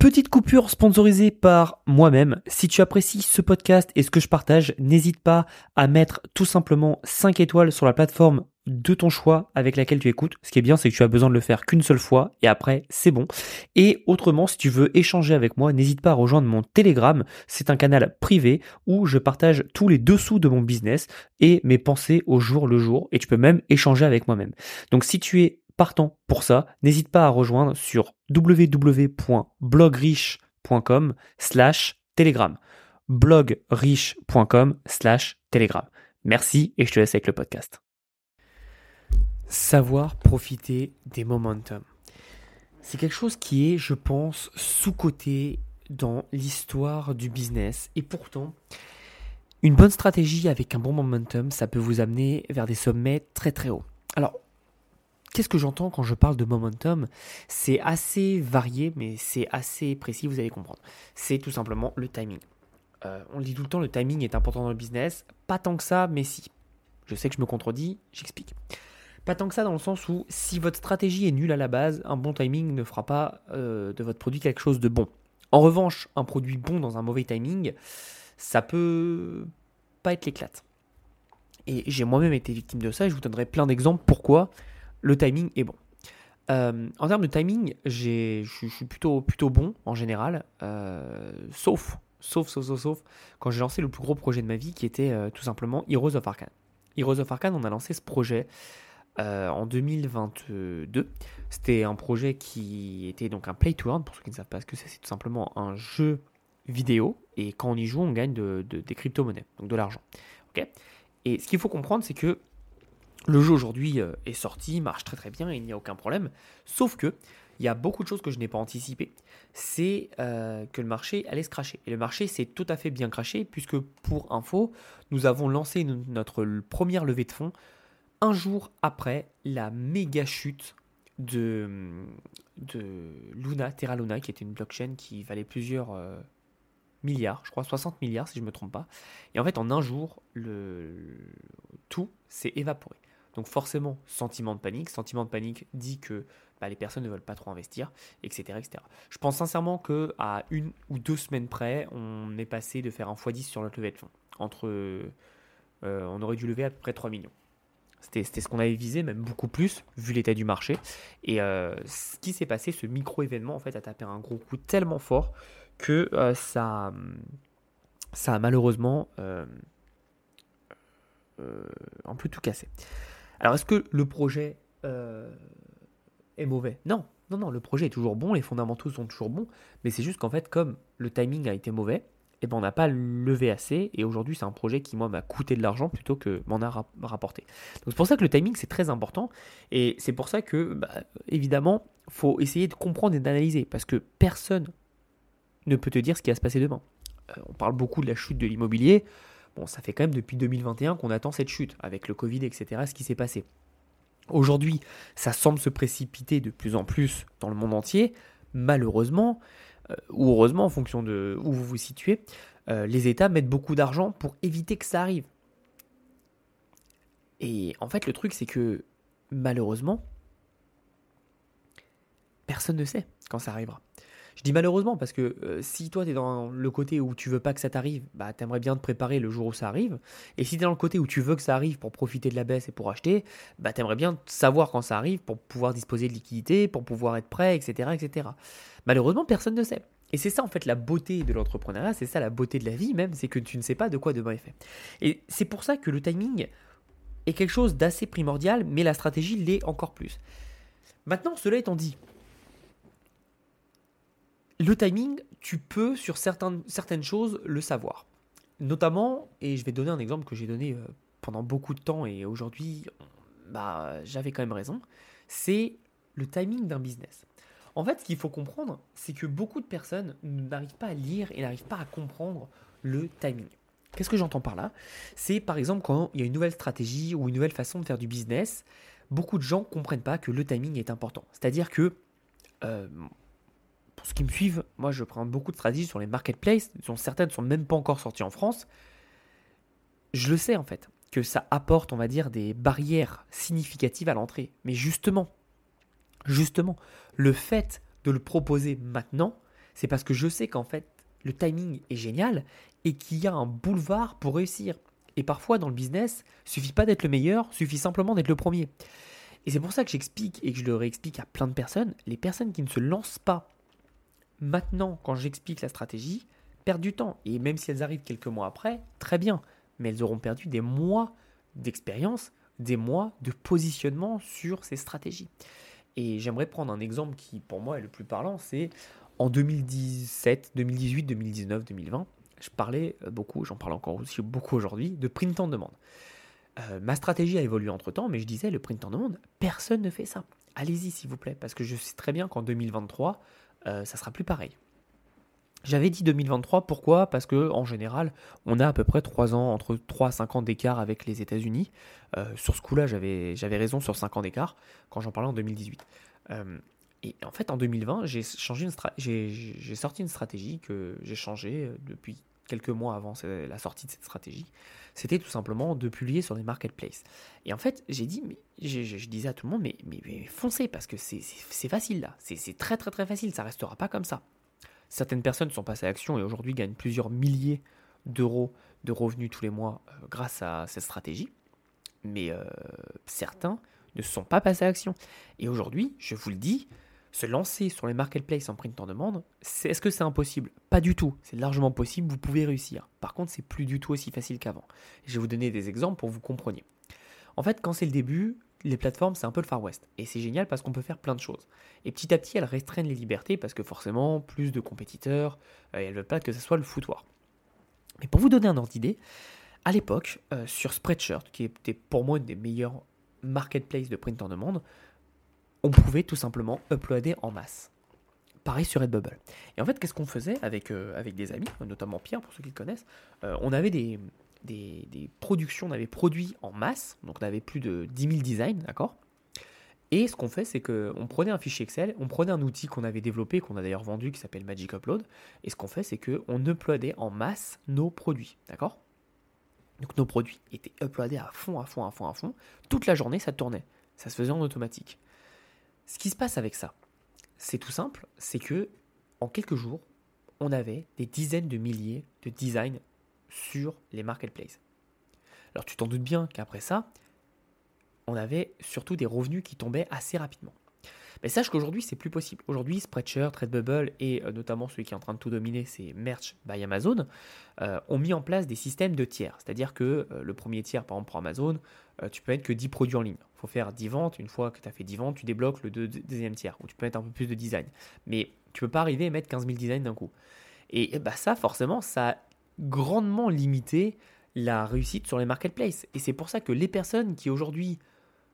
Petite coupure sponsorisée par moi-même. Si tu apprécies ce podcast et ce que je partage, n'hésite pas à mettre tout simplement 5 étoiles sur la plateforme de ton choix avec laquelle tu écoutes. Ce qui est bien, c'est que tu as besoin de le faire qu'une seule fois et après, c'est bon. Et autrement, si tu veux échanger avec moi, n'hésite pas à rejoindre mon Telegram. C'est un canal privé où je partage tous les dessous de mon business et mes pensées au jour le jour. Et tu peux même échanger avec moi-même. Donc si tu es partant pour ça, n'hésite pas à rejoindre sur www.blogriche.com slash telegram. blogriche.com slash telegram. Merci et je te laisse avec le podcast. Savoir profiter des momentum. C'est quelque chose qui est, je pense, sous-coté dans l'histoire du business. Et pourtant, une bonne stratégie avec un bon momentum, ça peut vous amener vers des sommets très très hauts. Alors, Qu'est-ce que j'entends quand je parle de momentum? C'est assez varié, mais c'est assez précis, vous allez comprendre. C'est tout simplement le timing. Euh, on le dit tout le temps, le timing est important dans le business. Pas tant que ça, mais si. Je sais que je me contredis, j'explique. Pas tant que ça dans le sens où si votre stratégie est nulle à la base, un bon timing ne fera pas euh, de votre produit quelque chose de bon. En revanche, un produit bon dans un mauvais timing, ça peut pas être l'éclate. Et j'ai moi-même été victime de ça et je vous donnerai plein d'exemples pourquoi le timing est bon. Euh, en termes de timing, je suis plutôt, plutôt bon en général, euh, sauf, sauf, sauf, sauf, sauf, quand j'ai lancé le plus gros projet de ma vie qui était euh, tout simplement Heroes of Arcane. Heroes of Arcane, on a lancé ce projet en 2022. C'était un projet qui était donc un play to earn, pour ceux qui ne savent pas ce que c'est, c'est tout simplement un jeu vidéo et quand on y joue, on gagne de, des crypto-monnaies, donc de l'argent. et ce qu'il faut comprendre, c'est que le jeu aujourd'hui euh, est sorti, marche très très bien, il n'y a aucun problème. Sauf que il y a beaucoup de choses que je n'ai pas anticipées. C'est euh, que le marché allait se cracher. Et le marché s'est tout à fait bien craché, puisque pour info, nous avons lancé notre première levée de fonds un jour après la méga chute de, Luna, Terra Luna, qui était une blockchain qui valait plusieurs euh, milliards, je crois 60 milliards si je ne me trompe pas. Et en fait, en un jour, le, tout s'est évaporé. Donc forcément, sentiment de panique. Sentiment de panique dit que bah, les personnes ne veulent pas trop investir, etc., etc. Je pense sincèrement que à une ou deux semaines près, on est passé de faire un x10 sur notre levée de fonds. Entre, euh, on aurait dû lever à peu près 3 millions. C'était ce qu'on avait visé, même beaucoup plus, vu l'état du marché. Et euh, ce qui s'est passé, ce micro-événement, en fait, a tapé un gros coup tellement fort que euh, ça, ça a malheureusement un peu tout cassé. Alors, est-ce que le projet euh, est mauvais? Non, non, non, le projet est toujours bon, les fondamentaux sont toujours bons, mais c'est juste qu'en fait, comme le timing a été mauvais, eh ben, on n'a pas levé assez, et aujourd'hui, c'est un projet qui, moi, m'a coûté de l'argent plutôt que m'en a rapporté. Donc, c'est pour ça que le timing, c'est très important, et c'est pour ça que, bah, évidemment, faut essayer de comprendre et d'analyser, parce que personne ne peut te dire ce qui va se passer demain. Euh, on parle beaucoup de la chute de l'immobilier, Bon, ça fait quand même depuis 2021 qu'on attend cette chute, avec le Covid, etc., ce qui s'est passé. Aujourd'hui, ça semble se précipiter de plus en plus dans le monde entier. Malheureusement, euh, ou heureusement en fonction de où vous vous situez, euh, les États mettent beaucoup d'argent pour éviter que ça arrive. Et en fait, le truc, c'est que malheureusement, personne ne sait quand ça arrivera. Je dis malheureusement parce que euh, si toi tu es dans le côté où tu veux pas que ça t'arrive, bah aimerais bien te préparer le jour où ça arrive. Et si tu es dans le côté où tu veux que ça arrive pour profiter de la baisse et pour acheter, bah aimerais bien savoir quand ça arrive pour pouvoir disposer de liquidités, pour pouvoir être prêt, etc., etc. Malheureusement, personne ne sait. Et c'est ça en fait la beauté de l'entrepreneuriat, c'est ça la beauté de la vie même, c'est que tu ne sais pas de quoi demain est fait. Et c'est pour ça que le timing est quelque chose d'assez primordial, mais la stratégie l'est encore plus. Maintenant, cela étant dit, le timing, tu peux sur certaines, certaines choses le savoir. Notamment, et je vais donner un exemple que j'ai donné euh, pendant beaucoup de temps et aujourd'hui, bah, j'avais quand même raison, c'est le timing d'un business. En fait, ce qu'il faut comprendre, c'est que beaucoup de personnes n'arrivent pas à lire et n'arrivent pas à comprendre le timing. Qu'est-ce que j'entends par là? C'est par exemple quand il y a une nouvelle stratégie ou une nouvelle façon de faire du business, beaucoup de gens ne comprennent pas que le timing est important. C'est-à-dire que euh, pour ceux qui me suivent, moi je prends beaucoup de stratégies sur les marketplaces, dont certaines ne sont même pas encore sorties en France. Je le sais en fait, que ça apporte, on va dire, des barrières significatives à l'entrée. Mais justement, justement, le fait de le proposer maintenant, C'est parce que je sais qu'en fait, le timing est génial et qu'il y a un boulevard pour réussir. Et parfois, dans le business, suffit pas d'être le meilleur, suffit simplement d'être le premier. Et c'est pour ça que j'explique et que je le réexplique à plein de personnes. Les personnes qui ne se lancent pas maintenant, quand j'explique la stratégie, perdent du temps. Et même si elles arrivent quelques mois après, très bien. Mais elles auront perdu des mois d'expérience, des mois de positionnement sur ces stratégies. Et j'aimerais prendre un exemple qui, pour moi, est le plus parlant. C'est en 2017, 2018, 2019, 2020 je parlais beaucoup, j'en parle encore aussi beaucoup aujourd'hui, de print en demande. Euh, ma stratégie a évolué entre temps, mais je disais, le print en demande, personne ne fait ça. Allez-y, s'il vous plaît, parce que je sais très bien qu'en 2023, euh, ça sera plus pareil. J'avais dit 2023, pourquoi? Parce que en général, on a à peu près 3 ans, entre 3 à 5 ans d'écart avec les États-Unis. sur ce coup-là, j'avais, raison sur 5 ans d'écart quand j'en parlais en 2018. et en fait, en 2020, j'ai, changé une j'ai, j'ai sorti une stratégie que j'ai changée depuis quelques mois avant la sortie de cette stratégie, c'était tout simplement de publier sur les marketplaces. Et en fait, j'ai dit, je, disais à tout le monde, mais, mais, foncez, parce que c'est facile là, c'est très très très facile, ça restera pas comme ça. Certaines personnes sont passées à l'action et aujourd'hui gagnent plusieurs milliers d'euros de revenus tous les mois euh, grâce à cette stratégie, mais euh, certains ne sont pas passés à l'action. Et aujourd'hui, je vous le dis, se lancer sur les marketplaces en print en demande, est-ce que c'est impossible? Pas du tout. C'est largement possible, vous pouvez réussir. Par contre, c'est plus du tout aussi facile qu'avant. Je vais vous donner des exemples pour que vous compreniez. En fait, quand c'est le début, les plateformes, c'est un peu le Far West. Et c'est génial parce qu'on peut faire plein de choses. Et petit à petit, elles restreignent les libertés parce que forcément, plus de compétiteurs, euh, et elles veulent pas que ce soit le foutoir. Mais pour vous donner un ordre d'idée, à l'époque, euh, sur Spreadshirt, qui était pour moi une des meilleures marketplaces de print en demande, on pouvait tout simplement uploader en masse. Pareil sur Redbubble. Et en fait, qu'est-ce qu'on faisait avec, euh, avec des amis, notamment Pierre, pour ceux qui le connaissent euh, On avait des, des, productions, on avait produit en masse, donc on avait plus de 10 000 designs, d'accord? Et ce qu'on fait, c'est qu'on prenait un fichier Excel, on prenait un outil qu'on avait développé, qu'on a d'ailleurs vendu, qui s'appelle Magic Upload, et ce qu'on fait, c'est qu'on uploadait en masse nos produits, d'accord? Donc nos produits étaient uploadés à fond, à fond, à fond, à fond. Toute la journée, ça tournait. Ça se faisait en automatique. Ce qui se passe avec ça, c'est tout simple, c'est que en quelques jours, on avait des dizaines de milliers de designs sur les marketplaces. Alors tu t'en doutes bien qu'après ça, on avait surtout des revenus qui tombaient assez rapidement. Mais sache qu'aujourd'hui, c'est plus possible. Aujourd'hui, Spreadshirt, Redbubble et euh, notamment celui qui est en train de tout dominer, c'est Merch by Amazon, euh, ont mis en place des systèmes de tiers. C'est-à-dire que euh, le premier tiers, par exemple pour Amazon, tu peux mettre que 10 produits en ligne. Il faut faire 10 ventes. Une fois que tu as fait 10 ventes, tu débloques le deuxième tiers, où tu peux mettre un peu plus de design. Mais tu peux pas arriver à mettre 15 000 designs d'un coup. Et bah, ça, forcément, ça a grandement limité la réussite sur les marketplaces. Et c'est pour ça que les personnes qui aujourd'hui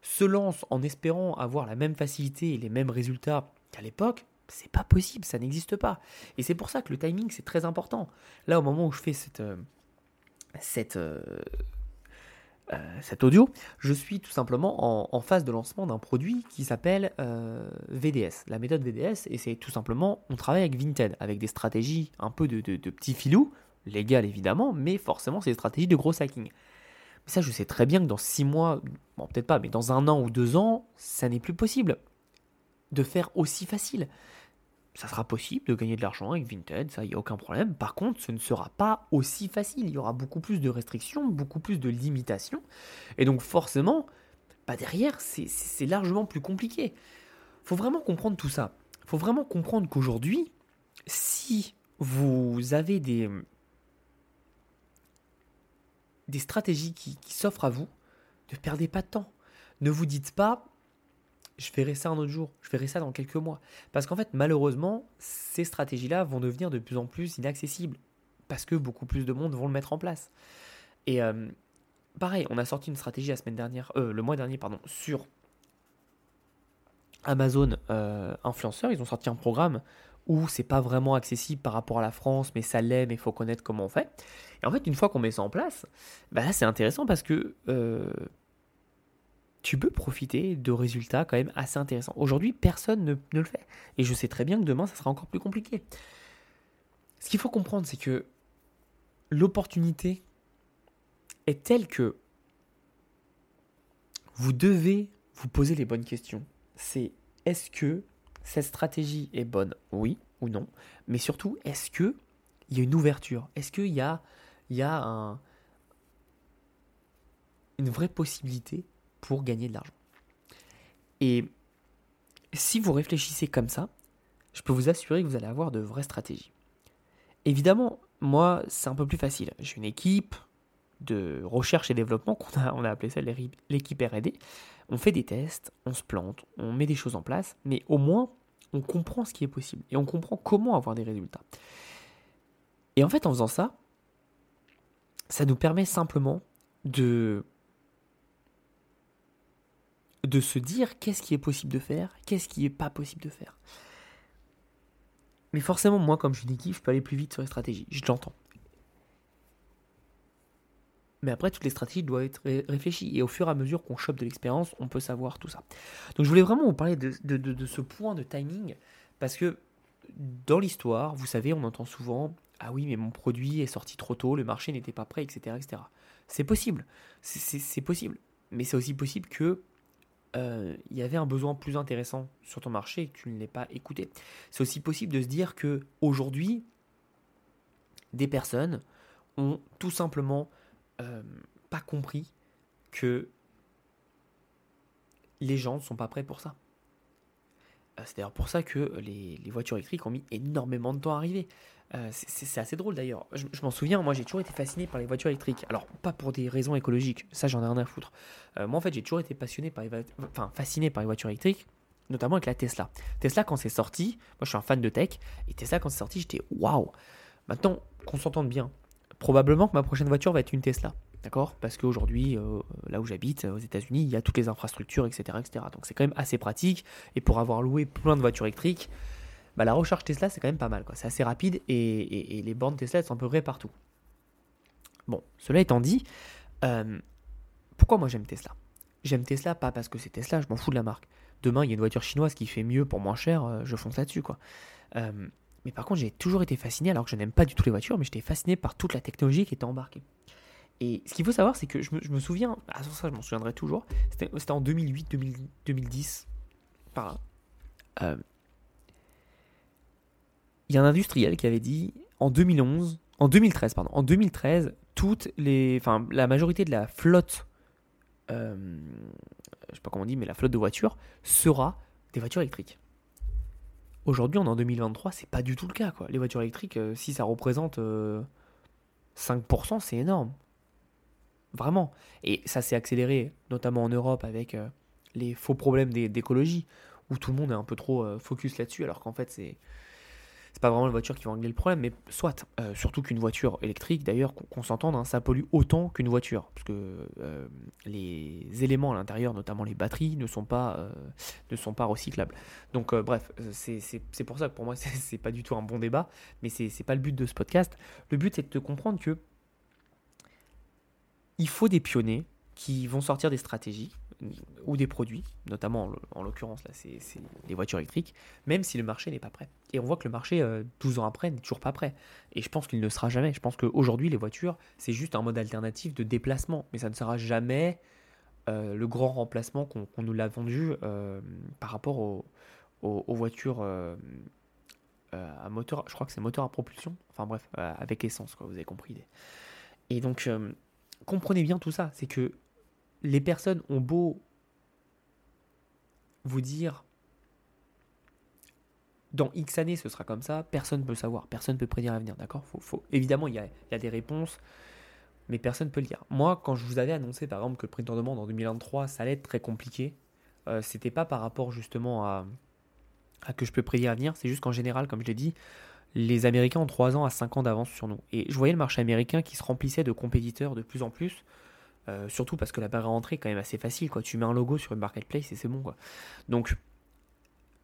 se lance en espérant avoir la même facilité et les mêmes résultats qu'à l'époque, c'est pas possible, ça n'existe pas. Et c'est pour ça que le timing c'est très important. Là, au moment où je fais cette, euh, euh, euh, cet audio, je suis tout simplement en, phase de lancement d'un produit qui s'appelle VDS, la méthode VDS, et c'est tout simplement, on travaille avec Vinted, avec des stratégies un peu de, de, de petits filous, légales évidemment, mais forcément c'est des stratégies de gros hacking. Ça, je sais très bien que dans six mois, bon, peut-être pas, mais dans un an ou deux ans, ça n'est plus possible de faire aussi facile. Ça sera possible de gagner de l'argent avec Vinted, ça, il n'y a aucun problème. Par contre, ce ne sera pas aussi facile. Il y aura beaucoup plus de restrictions, beaucoup plus de limitations. Et donc, forcément, bah derrière, c'est largement plus compliqué. Faut vraiment comprendre tout ça. Faut vraiment comprendre qu'aujourd'hui, si vous avez des, des stratégies qui, s'offrent à vous, ne perdez pas de temps. Ne vous dites pas, je ferai ça un autre jour, je ferai ça dans quelques mois. Parce qu'en fait, malheureusement, ces stratégies-là vont devenir de plus en plus inaccessibles. Parce que beaucoup plus de monde vont le mettre en place. Et euh, pareil, on a sorti une stratégie la semaine dernière, euh, le mois dernier, pardon, sur Amazon euh. Ils ont sorti un programme où c'est pas vraiment accessible par rapport à la France, mais ça l'est, mais il faut connaître comment on fait. Et en fait, une fois qu'on met ça en place, bah là c'est intéressant parce que euh, tu peux profiter de résultats quand même assez intéressants. Aujourd'hui, personne ne, ne, le fait. Et je sais très bien que demain, ça sera encore plus compliqué. Ce qu'il faut comprendre, c'est que l'opportunité est telle que vous devez vous poser les bonnes questions. C'est est-ce que cette stratégie est bonne Oui. ou non, mais surtout, est-ce qu'il y a une ouverture? Est-ce qu'il y a, une vraie possibilité pour gagner de l'argent? Et si vous réfléchissez comme ça, je peux vous assurer que vous allez avoir de vraies stratégies. Évidemment, moi, c'est un peu plus facile. J'ai une équipe de recherche et développement, qu'on a, on a appelé ça l'équipe RD. On fait des tests, on se plante, on met des choses en place, mais au moins, on comprend ce qui est possible et on comprend comment avoir des résultats. Et en fait, en faisant ça, ça nous permet simplement de de se dire qu'est-ce qui est possible de faire, qu'est-ce qui n'est pas possible de faire. Mais forcément, moi, comme je suis je peux aller plus vite sur les stratégies. Je l'entends. Mais après, toutes les stratégies doivent être réfléchies. Et au fur et à mesure qu'on chope de l'expérience, on peut savoir tout ça. Donc je voulais vraiment vous parler de, ce point de timing. Parce que dans l'histoire, vous savez, on entend souvent Ah oui, mais mon produit est sorti trop tôt, le marché n'était pas prêt, etc. etc. C'est possible. C'est possible. Mais c'est aussi possible que euh, il y avait un besoin plus intéressant sur ton marché et que tu ne l'aies pas écouté. C'est aussi possible de se dire que aujourd'hui, des personnes ont tout simplement euh, pas compris que les gens ne sont pas prêts pour ça. Euh, c'est d'ailleurs pour ça que les, voitures électriques ont mis énormément de temps à arriver. Euh, c'est assez drôle d'ailleurs. Je, m'en souviens, moi j'ai toujours été fasciné par les voitures électriques. Alors, pas pour des raisons écologiques, ça j'en ai rien à foutre. moi en fait, j'ai toujours été passionné par enfin, fasciné par les voitures électriques, notamment avec la Tesla. Tesla, quand c'est sorti, moi je suis un fan de tech, et Tesla, quand c'est sorti, j'étais waouh. Maintenant, qu'on s'entende bien, probablement que ma prochaine voiture va être une Tesla. D'accord? Parce qu'aujourd'hui, euh, là où j'habite, aux États-Unis, il y a toutes les infrastructures, etc. etc. Donc c'est quand même assez pratique. Et pour avoir loué plein de voitures électriques, bah, la recharge Tesla, c'est quand même pas mal. C'est assez rapide et, les bornes Tesla sont à peu près partout. Bon, cela étant dit, euh, pourquoi moi j'aime Tesla? J'aime Tesla pas parce que c'est Tesla, je m'en fous de la marque. Demain, il y a une voiture chinoise qui fait mieux pour moins cher, euh, je fonce là-dessus. quoi. Mais par contre, j'ai toujours été fasciné, alors que je n'aime pas du tout les voitures, mais j'étais fasciné par toute la technologie qui était embarquée. Et ce qu'il faut savoir, c'est que je me, souviens, ah, ça je m'en souviendrai toujours, c'était en 2008, 2010, par là. Euh, il y a un industriel qui avait dit en 2011, en 2013, pardon, en 2013, toutes les, enfin, la majorité de la flotte, euh, je sais pas comment on dit, mais la flotte de voitures sera des voitures électriques. Aujourd'hui, on est en 2023, c'est pas du tout le cas, quoi. Les voitures électriques, euh, si ça représente 5%, c'est énorme. Vraiment. Et ça s'est accéléré, notamment en Europe, avec euh, les faux problèmes d'écologie, où tout le monde est un peu trop euh, focus là-dessus, alors qu'en fait, c'est. C'est pas vraiment la voiture qui va régler le problème, mais soit. Euh, surtout qu'une voiture électrique, d'ailleurs, qu'on s'entende, hein, ça pollue autant qu'une voiture. Parce que les éléments à l'intérieur, notamment les batteries, ne sont pas, ne sont pas recyclables. Donc, bref, c'est pour ça que pour moi, c'est pas du tout un bon débat, mais c'est pas le but de ce podcast. Le but, c'est de te comprendre que il faut des pionniers qui vont sortir des stratégies ou des produits, notamment en, l'occurrence là c'est les voitures électriques, même si le marché n'est pas prêt. Et on voit que le marché, 12 euh, ans après, n'est toujours pas prêt. Et je pense qu'il ne sera jamais. Je pense qu'aujourd'hui, les voitures, c'est juste un mode alternatif de déplacement, mais ça ne sera jamais euh, le grand remplacement qu'on nous l'a vendu euh, par rapport aux, voitures à moteur, je crois que c'est moteur à propulsion, enfin bref, avec essence, quoi, vous avez compris. Et donc comprenez bien tout ça, c'est que les personnes ont beau vous dire dans X années ce sera comme ça, personne ne peut savoir, personne ne peut prédire l'avenir, d'accord? Évidemment, il y, a, des réponses, mais personne ne peut le dire. Moi, quand je vous avais annoncé par exemple que le printemps de demande en 2023, ça allait être très compliqué, euh, c'était pas par rapport justement à, à que je peux prédire l'avenir, c'est juste qu'en général, comme je l'ai dit, les Américains ont 3 ans à 5 ans d'avance sur nous. Et je voyais le marché américain qui se remplissait de compétiteurs de plus en plus. Euh, surtout parce que la barrière à entrée est quand même assez facile. Quoi. Tu mets un logo sur une marketplace et c'est bon. Quoi. Donc,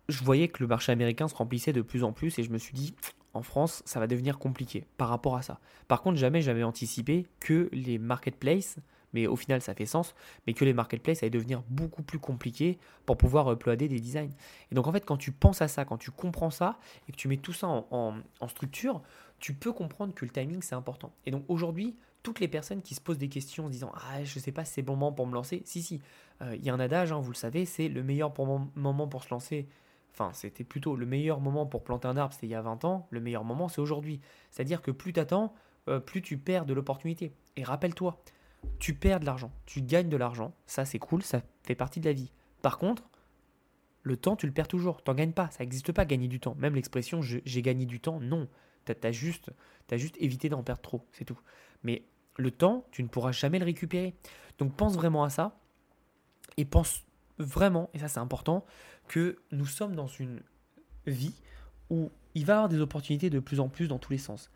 je voyais que le marché américain se remplissait de plus en plus et je me suis dit, en France, ça va devenir compliqué par rapport à ça. Par contre, jamais j'avais anticipé que les marketplaces mais au final ça fait sens, mais que les marketplaces allaient devenir beaucoup plus compliqués pour pouvoir uploader des designs. Et donc en fait quand tu penses à ça, quand tu comprends ça, et que tu mets tout ça en, structure, tu peux comprendre que le timing c'est important. Et donc aujourd'hui, toutes les personnes qui se posent des questions en disant Ah, je sais pas si c'est bon moment pour me lancer. Si, si, euh, il y a un adage, hein, vous le savez, c'est le meilleur moment pour se lancer. enfin c'était plutôt le meilleur moment pour planter un arbre, c'était il y a 20 ans, le meilleur moment c'est aujourd'hui. C'est-à-dire que plus tu attends, euh, plus tu perds de l'opportunité. Et rappelle-toi, tu perds de l'argent, tu gagnes de l'argent, ça c'est cool, ça fait partie de la vie. Par contre, le temps, tu le perds toujours, t'en gagnes pas, ça n'existe pas gagner du temps. Même l'expression j'ai gagné du temps, non. Tu as, juste, juste évité d'en perdre trop, c'est tout. Mais le temps, tu ne pourras jamais le récupérer. Donc pense vraiment à ça et pense vraiment, et ça c'est important, que nous sommes dans une vie où il va y avoir des opportunités de plus en plus dans tous les sens.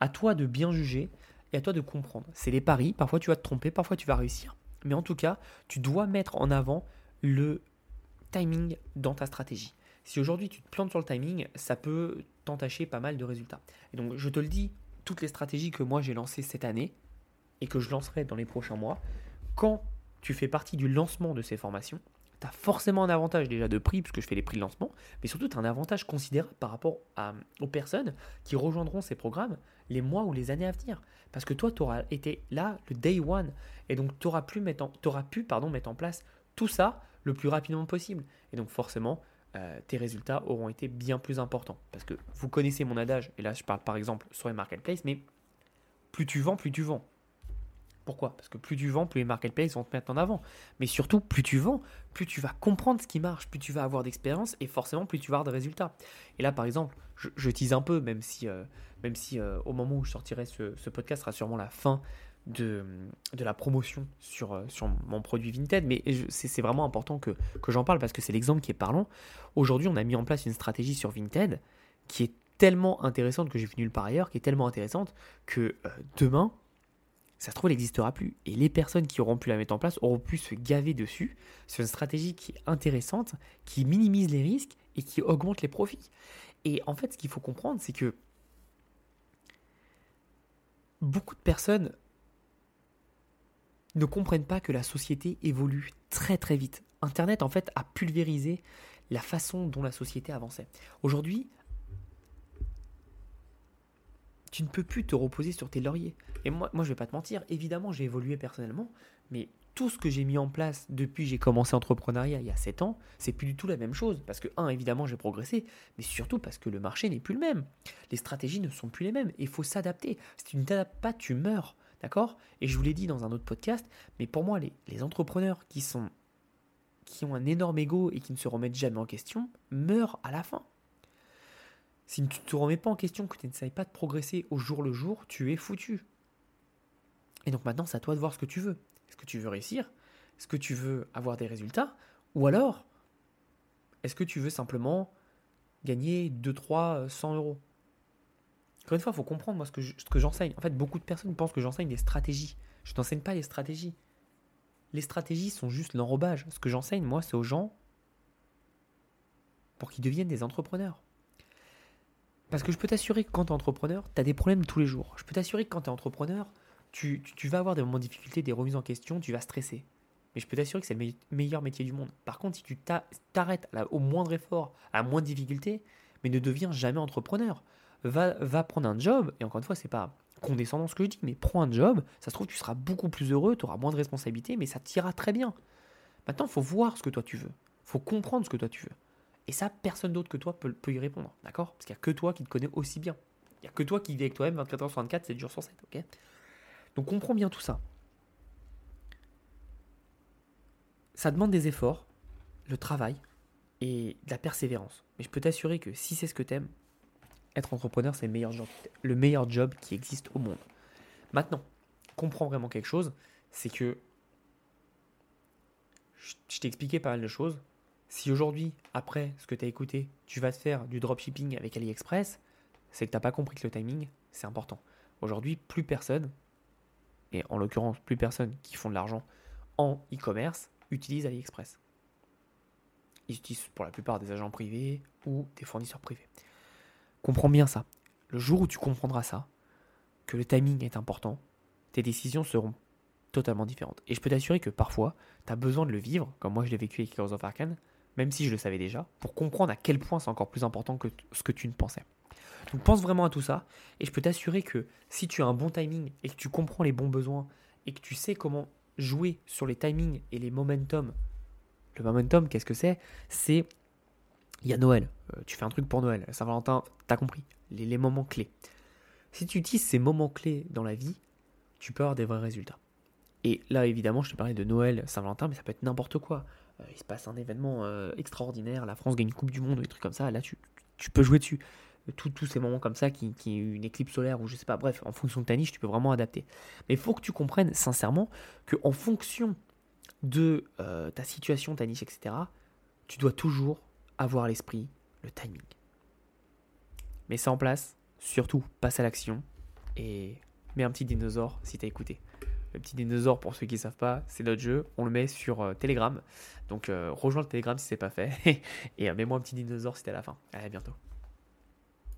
À toi de bien juger et à toi de comprendre. C'est les paris, parfois tu vas te tromper, parfois tu vas réussir. Mais en tout cas, tu dois mettre en avant le timing dans ta stratégie. Si aujourd'hui tu te plantes sur le timing, ça peut t'entacher pas mal de résultats. Et donc je te le dis, toutes les stratégies que moi j'ai lancées cette année et que je lancerai dans les prochains mois, quand tu fais partie du lancement de ces formations, tu as forcément un avantage déjà de prix, puisque je fais les prix de lancement, mais surtout tu as un avantage considérable par rapport aux personnes qui rejoindront ces programmes les mois ou les années à venir. Parce que toi, tu auras été là le day one, et donc tu auras, pu mettre mettre en place tout ça le plus rapidement possible. Et donc forcément, euh, tes résultats auront été bien plus importants. Parce que vous connaissez mon adage, et là je parle par exemple sur les marketplaces, mais plus tu vends, plus tu vends. Pourquoi? Parce que plus tu vends, plus les marketplaces vont te mettre en avant. Mais surtout, plus tu vends, plus tu vas comprendre ce qui marche, plus tu vas avoir d'expérience et forcément plus tu vas avoir de résultats. Et là, par exemple, je, tease un peu, même si, euh, même si euh, au moment où je sortirai ce, podcast sera sûrement la fin de, de la promotion sur, euh, sur mon produit Vinted. Mais c'est vraiment important que, que j'en parle parce que c'est l'exemple qui est parlant. Aujourd'hui, on a mis en place une stratégie sur Vinted qui est tellement intéressante que j'ai vu nulle part ailleurs, qui est tellement intéressante que demain, ça se trouve, elle n'existera plus. Et les personnes qui auront pu la mettre en place auront pu se gaver dessus. C'est une stratégie qui est intéressante, qui minimise les risques et qui augmente les profits. Et en fait, ce qu'il faut comprendre, c'est que beaucoup de personnes ne comprennent pas que la société évolue très très vite. Internet, en fait, a pulvérisé la façon dont la société avançait. Aujourd'hui, tu ne peux plus te reposer sur tes lauriers. Et moi, moi je vais pas te mentir, évidemment, j'ai évolué personnellement, mais tout ce que j'ai mis en place depuis que j'ai commencé l'entrepreneuriat il y a 7 ans, c'est plus du tout la même chose. Parce que, un, évidemment, j'ai progressé, mais surtout parce que le marché n'est plus le même. Les stratégies ne sont plus les mêmes. Il faut s'adapter. Si tu ne t'adaptes pas, tu meurs. D'accord? Et je vous l'ai dit dans un autre podcast, mais pour moi, les, entrepreneurs qui, sont, qui ont un énorme ego et qui ne se remettent jamais en question meurent à la fin. Si tu ne te remets pas en question, que tu n'essayes pas de progresser au jour le jour, tu es foutu. Et donc maintenant, c'est à toi de voir ce que tu veux. Est-ce que tu veux réussir? Est-ce que tu veux avoir des résultats? Ou alors, est-ce que tu veux simplement gagner 2, 3, 100 euros? Encore une fois, il faut comprendre moi, ce que j'enseigne. en fait, beaucoup de personnes pensent que j'enseigne des stratégies. Je n'enseigne pas les stratégies. Les stratégies sont juste l'enrobage. Ce que j'enseigne, moi, c'est aux gens pour qu'ils deviennent des entrepreneurs. Parce que je peux t'assurer que quand tu es entrepreneur, tu as des problèmes tous les jours. Je peux t'assurer que quand tu es entrepreneur, tu, vas avoir des moments de difficulté, des remises en question, tu vas stresser. Mais je peux t'assurer que c'est le meilleur métier du monde. Par contre, si tu t'arrêtes au moindre effort, à la moindre difficulté, mais ne deviens jamais entrepreneur. Va, va prendre un job, et encore une fois, c'est pas condescendant ce que je dis, mais prends un job, ça se trouve, tu seras beaucoup plus heureux, tu auras moins de responsabilités, mais ça t'ira très bien. Maintenant, il faut voir ce que toi tu veux. Faut comprendre ce que toi tu veux. Et ça, personne d'autre que toi peut, y répondre. D'accord? Parce qu'il n'y a que toi qui te connais aussi bien. Il n'y a que toi qui vis avec toi-même 24 h sur 24, 7 jours sur 7. Ok? Donc comprends bien tout ça. Ça demande des efforts, le travail et de la persévérance. Mais je peux t'assurer que si c'est ce que tu aimes, être entrepreneur, c'est le meilleur, job, qui existe au monde. Maintenant, comprends vraiment quelque chose, c'est que je t'ai expliqué pas mal de choses, si aujourd'hui, après ce que tu as écouté, tu vas te faire du dropshipping avec AliExpress, c'est que tu n'as pas compris que le timing, c'est important. Aujourd'hui, plus personne, et en l'occurrence plus personne qui font de l'argent en e-commerce, utilise AliExpress. Ils utilisent pour la plupart des agents privés ou des fournisseurs privés. Comprends bien ça. Le jour où tu comprendras ça, que le timing est important, tes décisions seront totalement différentes. Et je peux t'assurer que parfois, tu as besoin de le vivre, comme moi je l'ai vécu avec Heroes of Arcane, même si je le savais déjà, pour comprendre à quel point c'est encore plus important que ce que tu ne pensais. Donc pense vraiment à tout ça, et je peux t'assurer que si tu as un bon timing et que tu comprends les bons besoins et que tu sais comment jouer sur les timings et les momentum, le momentum, qu'est-ce que c'est? C'est Il y a Noël, euh, tu fais un truc pour Noël, Saint-Valentin, t'as compris, les, moments clés. Si tu utilises ces moments clés dans la vie, tu peux avoir des vrais résultats. Et là, évidemment, je te parlais de Noël, Saint-Valentin, mais ça peut être n'importe quoi. Euh, il se passe un événement euh, extraordinaire, la France gagne une Coupe du Monde, des trucs comme ça, là, tu, tu peux jouer dessus. Tous ces moments comme ça, qui, qui une éclipse solaire, ou je sais pas, bref, en fonction de ta niche, tu peux vraiment adapter. Mais il faut que tu comprennes sincèrement que en fonction de ta situation, ta niche, etc., tu dois toujours avoir l'esprit le timing. Mets ça en place, surtout passe à l'action et mets un petit dinosaure si t'as écouté. Le petit dinosaure, pour ceux qui ne savent pas, c'est notre jeu. On le met sur euh, Telegram. Donc euh, rejoins le Telegram si c'est pas fait. et mets-moi un petit dinosaure si t'es à la fin. Allez, à bientôt.